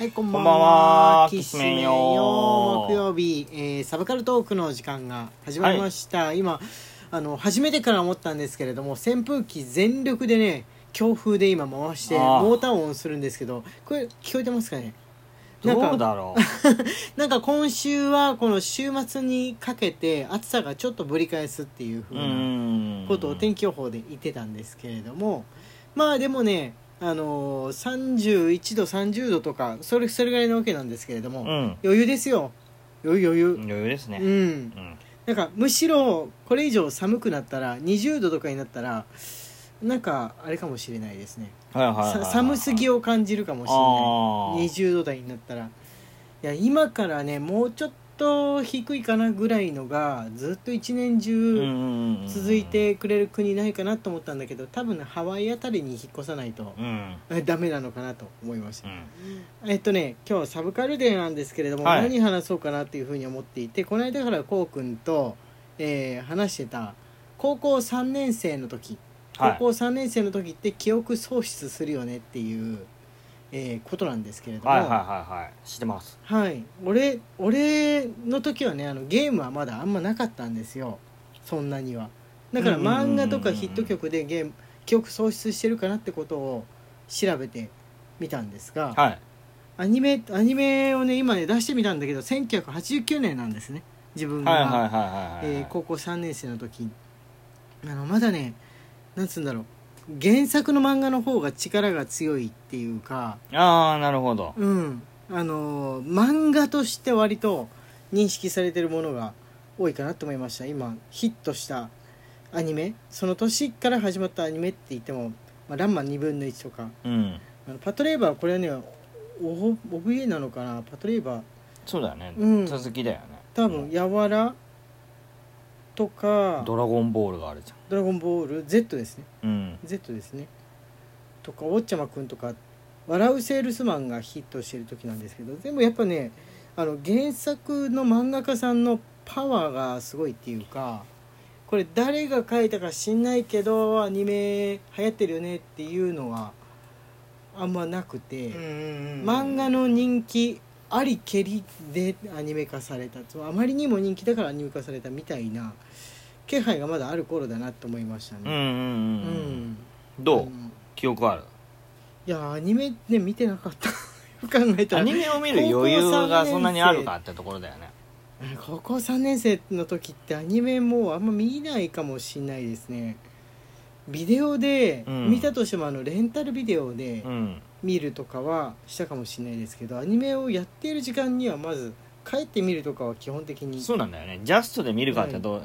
はい、こんばんは。はきしめんきしめんよよ木曜日、えーサブカルトークの時間が始まりました。今、あの、初めてから思ったんですけれども、扇風機全力でね、強風で今回して、モーター音するんですけど、これ聞こえてますかね？などうだろ なんか今週はこの週末にかけて暑さがちょっとぶり返すっていうふう。ううなんことを天気予報で言ってたんですけれどもまあでもねあのー、31度30度とかそれそれぐらいのわけなんですけれども、うん。余裕ですよ余裕余裕余裕ですね。うんうん。なんかむしろこれ以上寒くなったら20度とかになったらなんかあれかもしれないですねはいはいはいはい。さ寒すぎを感じるかもしれないあー20度台になったらいや今からねもうちょっと低いかなぐらいのがずっと一年うん中続い。てくれる国ないかなと思ったんだけど多分ねハワイあたりに引っ越さないとうん。えダメなのかなと思いましたうん。えっとね今日はサブカルデーなんですけれども、はい何話そうかなっていうふうに思っていてこの間からこうくんと、えー話してた高校3年生の時はい高校3年生の時って記憶喪失するよねっていう、えーことなんですけれどもはいはいはいはい。知ってます？はい。俺俺の時はねあのゲームはまだあんまなかったんですよ。そんなには。だから漫画とかヒット曲でゲーム記憶喪失してるかなってことを調べてみたんですが、はい。アニメアニメをね今ね出してみたんだけど1989年なんですね。自分が、高校3年生の時あのまだねなんつうんだろう原作の漫画の方が力が強いっていうかああ、なるほど。うんあのー漫画として割と認識されてるものが多いかなと思いました今ヒットしたアニメその年から始まったアニメって言っても「まあ、ランマ2分の1」とかうん。あのパトレーバーこれはねお OVA なのかな？パトレーバーそうだよねうん。続きだよね。多分「やわら」とかドラゴンボールがあるじ「ドラゴンボール Z」ですねゃん。うん。Z ですねとか「ウォッチャマくん」とか「笑うセールスマン」がヒットしてる時なんですけどでもやっぱねあの原作の漫画家さんのパワーがすごいっていうかこれ誰が書いたか知んないけどアニメ流行ってるよねっていうのはあんまなくて、漫画の人気ありけりでアニメ化されたあまりにも人気だからアニメ化されたみたいな気配がまだある頃だなと思いましたね。うんうんうんう。うんんどう？うん記憶ある？いやアニメね見てなかった 考えたらアニメを見る余裕がそんなにあるかってところだよね。高校3年生の時ってアニメもうあんま見ないかもしんないですねビデオでうん見たとしてもあのレンタルビデオでうん。見るとかはしたかもしれないですけどアニメをやっている時間にはまず帰って見るとかは基本的にそうなんだよね。ジャストで見るかってどう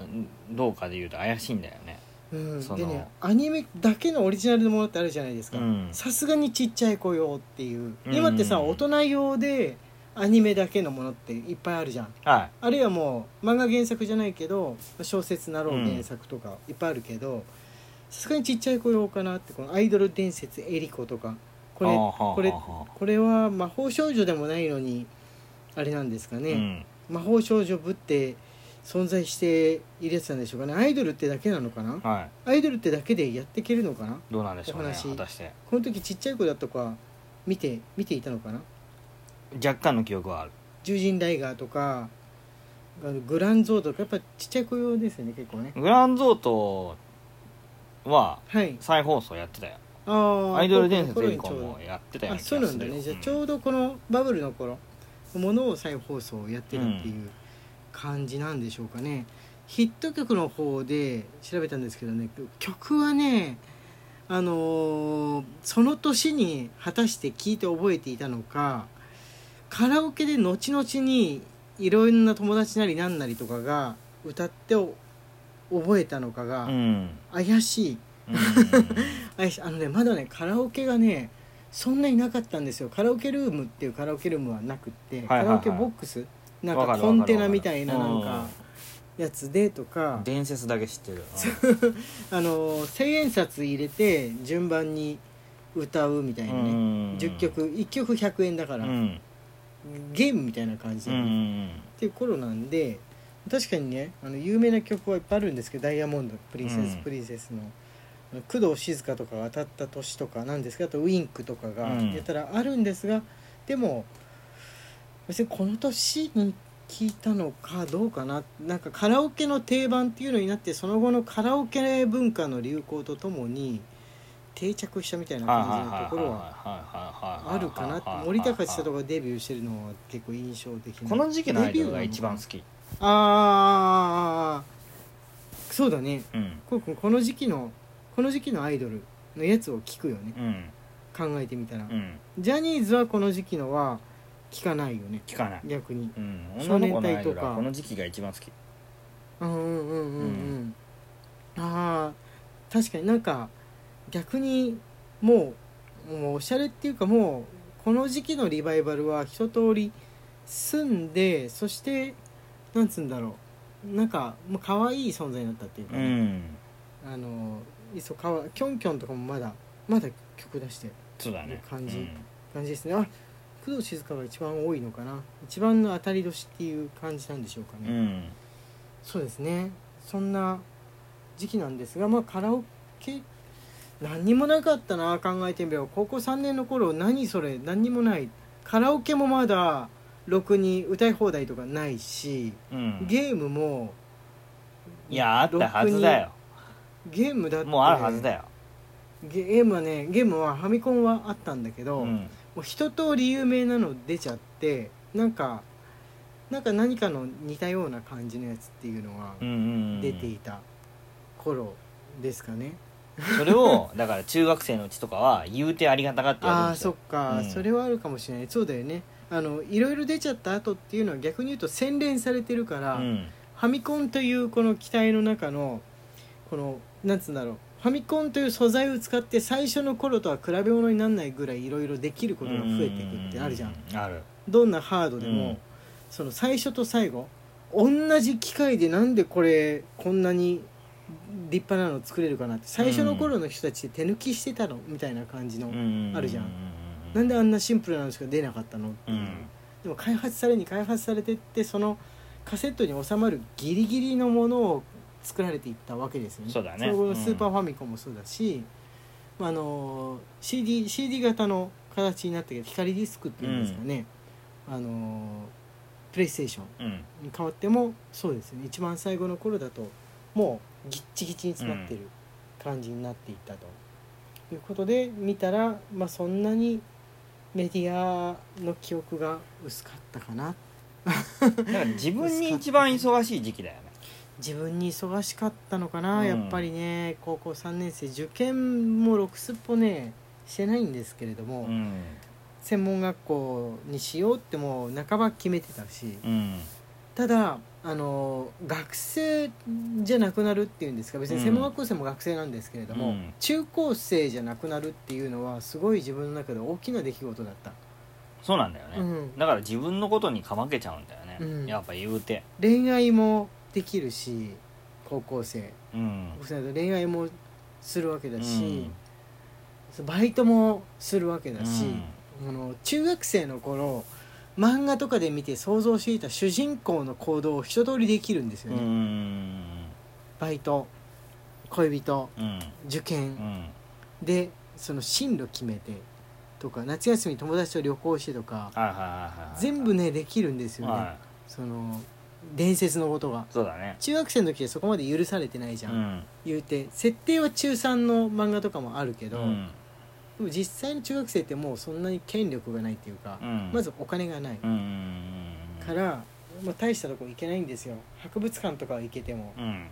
どうかで言うと怪しいんだよね。うん、でねアニメだけのオリジナルのものってあるじゃないですかうんさすがにちっちゃい子用っていううん今ってさ大人用でアニメだけのものっていっぱいあるじゃんはい。あるいはもう漫画原作じゃないけど小説なろう原作とかいっぱいあるけどさすがにちっちゃい子用かなってこの「アイドル伝説エリコ」とかこれこれこれは魔法少女でもないのにあれなんですかね、うん。魔法少女ぶって存在しているやつなんでしょうかね。アイドルってだけなのかな。はい。アイドルってだけでやっていけるのかなどうなんでしょうねこの時ちっちゃい子だとか見て見ていたのかな。若干の記憶はある。獣人ライガーとかグランゾーとかやっぱちっちゃい子用ですよね結構ね。グランゾートははい。再放送やってたよ。あーアイドル伝説もやってたような気どあそうがするよ。なんだね。じゃあちょうどこのバブルの頃のものを再放送やってるっていう感じなんでしょうかね、ヒット曲の方で調べたんですけどね曲はねあのーその年に果たして聴いて覚えていたのかカラオケで後々にいろんな友達なりなんなりとかが歌ってお覚えたのかが怪しい あのねまだねカラオケがねそんなになかったんですよ。カラオケルームっていうカラオケルームはなくって、はいはいはい。カラオケボックスなんかコンテナみたいななんかやつでとか。伝説だけ知ってる。あの千円札入れて順番に歌うみたいなね、10曲1曲100円だから、うん。ゲームみたいな感じで、うん。うっんていう頃なんで確かにねあの有名な曲はいっぱいあるんですけど「ダイヤモンドプリンセス、うん。プリンセスの」工藤静香とかが当たった年とかなんですけどあとウインクとかがうん。やったらあるんですが、でも別にこの年に聞いたのかどうかななんかカラオケの定番っていうのになってその後のカラオケ文化の流行とともに定着したみたいな感じのところはああるかなって森高千里がデビューしてるのは結構印象的なこの時期のアイドルが一番好きああそうだね。うんこの時期のこの時期のアイドルのやつを聞くよね。うん。考えてみたら。うん。ジャニーズはこの時期のは聞かないよね。聞かない。逆に。うん。少年女の子のアイドル隊とかはこの時期が一番好き。うんうんうんうんうん。ああ確かになんか逆にもうもうおしゃれっていうかもうこの時期のリバイバルは一通り済んでそしてなんつうんだろう。なんかもう可愛い存在になったっていうかうね、ん。あのいっそかわキョンキョンとかもまだまだ曲出してそうだね。感じ。うん。感じですね。あ工藤静香が一番多いのかな。一番の当たり年っていう感じなんでしょうかね、うん。そうですね。そんな時期なんですがまあカラオケ何にもなかったな考えてみれば。高校3年の頃何それ何にもない。カラオケもまだろくに歌い放題とかないしうん。ゲームもいやあったはずだよゲームだって。もうあるはずだよ。ゲームはねゲームはファミコンはあったんだけど、もうん。う一通り有名なの出ちゃってなんかなんか何かの似たような感じのやつっていうのが出ていた頃ですかね、それを だから中学生のうちとかは言うてありがたがってやるああそっか、うん。それはあるかもしれない。そうだよね。あのいろいろ出ちゃった後っていうのは逆に言うと洗練されてるから、うん。ファミコンというこの機体の中のこのなんつうんだろう。ファミコンという素材を使って最初の頃とは比べ物にならないぐらいいろいろできることが増えていくってあるじゃん。うある。どんなハードでも、うん。その最初と最後同じ機械でなんでこれこんなに立派なの作れるかなって最初の頃の人たち手抜きしてたのみたいな感じの、あるじゃん。なんであんなシンプルなのしか出なかったのっていう、うん。でも開発されに開発されてってそのカセットに収まるギリギリのものを作られていったわけですよね。そうだね。の後のうん。スーパーファミコンもそうだし、まあ、あの CD, CD 型の形になったけど光ディスクっていうんですかね、あのプレイステーションうん。に変わってもそうですよね。一番最後の頃だともうギッチギチに詰まってる感じになっていったと、いうことで見たら、まあ、そんなにメディアの記憶が薄かったかな。だから自分に一番忙しい時期だよね自分に忙しかったのかな、うん。やっぱりね高校3年生受験もろくすっぽねしてないんですけれども、うん。専門学校にしようってもう半ば決めてたし、うん。ただあの学生じゃなくなるっていうんですか別に専門学校生も学生なんですけれども、うん。中高生じゃなくなるっていうのはすごい自分の中で大きな出来事だった。そうなんだよね、うん。だから自分のことにかまけちゃうんだよね、うん。やっぱ言うて。恋愛もできるし高校生。うん。高校生だと恋愛もするわけだし、バイトもするわけだし、あの中学生の頃漫画とかで見て想像していた主人公の行動を一通りできるんですようんうね、ん。バイト恋人うん。受験、うん。でその進路決めてとか夏休み友達と旅行してとか全部ねできるんですよね、はその伝説のことが。いそうだね。中学生の時はそこまで許されてないじゃ、うん。ん言うて設定は中3の漫画とかもあるけど、うん。でも実際の中学生ってもうそんなに権力がないっていうか、うん。まずお金がない。から、まあ、大したとこ行けないんですよ。博物館とかは行けても。うん。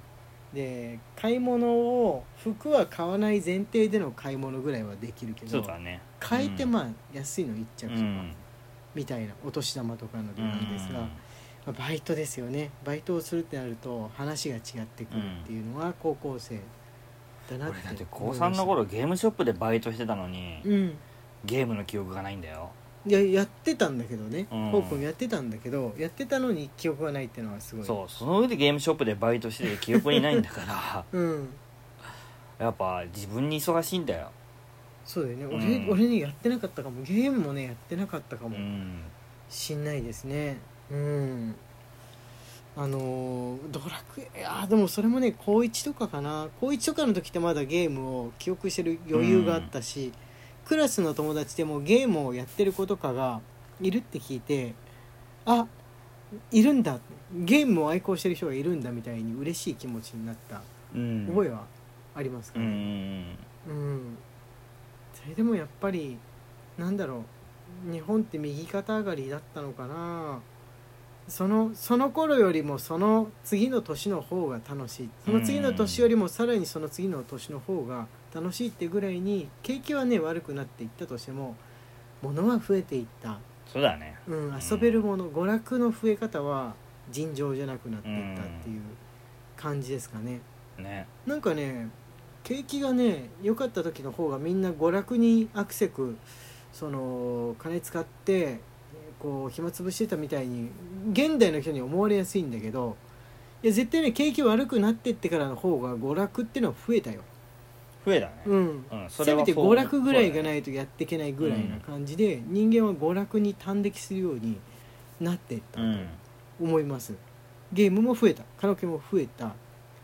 で買い物を服は買わない前提での買い物ぐらいはできるけどね。買えてまあ安いの1着とか、うん。みたいなお年玉とかのでなんですが、まあバイトですよね。バイトをするってなると話が違ってくるっていうのは高校生だなって俺だって高思いました。3の頃ゲームショップでバイトしてたのにうん。ゲームの記憶がないんだよ。いややってたんだけどね。うん。コウ君やってたんだけどやってたのに記憶がないっていうのはすごい。そうその上でゲームショップでバイトしてて記憶にないんだから。うん。やっぱ自分に忙しいんだよ。そうだよね、うん。俺俺ねやってなかったかも。ゲームもねやってなかったかうもん。しんないですねうん。あのードラクエいやーでもそれもね高1とかかな。高1とかの時ってまだゲームを記憶してる余裕があったし、クラスの友達でもゲームをやってる子とかがいるって聞いてあいるんだ。ゲームを愛好してる人がいるんだみたいに嬉しい気持ちになったうん。覚えはありますかうね、ん。うん。それでもやっぱりなんだろう。日本って右肩上がりだったのかなそのその頃よりもその次の年の方が楽しい。その次の年よりもさらにその次の年の方が楽しいってぐらいに景気はね悪くなっていったとしても物は増えていった、そうだね。うん、遊べるもの娯楽の増え方は尋常じゃなくなっていったっていう感じですかね。ね。なんかね景気がね良かった時の方がみんな娯楽にアクセクその金使ってこう暇つぶしてたみたいに現代の人に思われやすいんだけどいや絶対ね景気悪くなってってからの方が娯楽っていうのは増えたよ、増えたね。うん、うんそれせめて娯楽ぐらいがないとやっていけないぐらいな感じで、人間は娯楽に端的するようになっていったとうん。思います、ゲームも増えた。カラオケも増えた。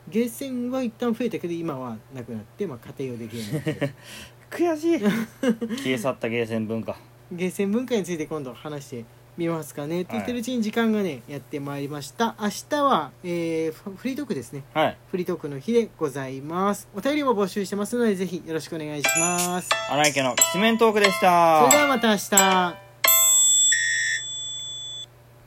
ゲーセンは一旦増えたけど今はなくなって、まあ、家庭用でゲーム 悔しい。消え去ったゲーセン文化ゲーセン文化について今度話してみますかねと言ってるうちに時間がねやってまいりました。明日は、えーフフリートークですね。はい。フリートークの日でございます。お便りも募集してますのでぜひよろしくお願いします。荒井家のきしめんトークでした。それではまた明日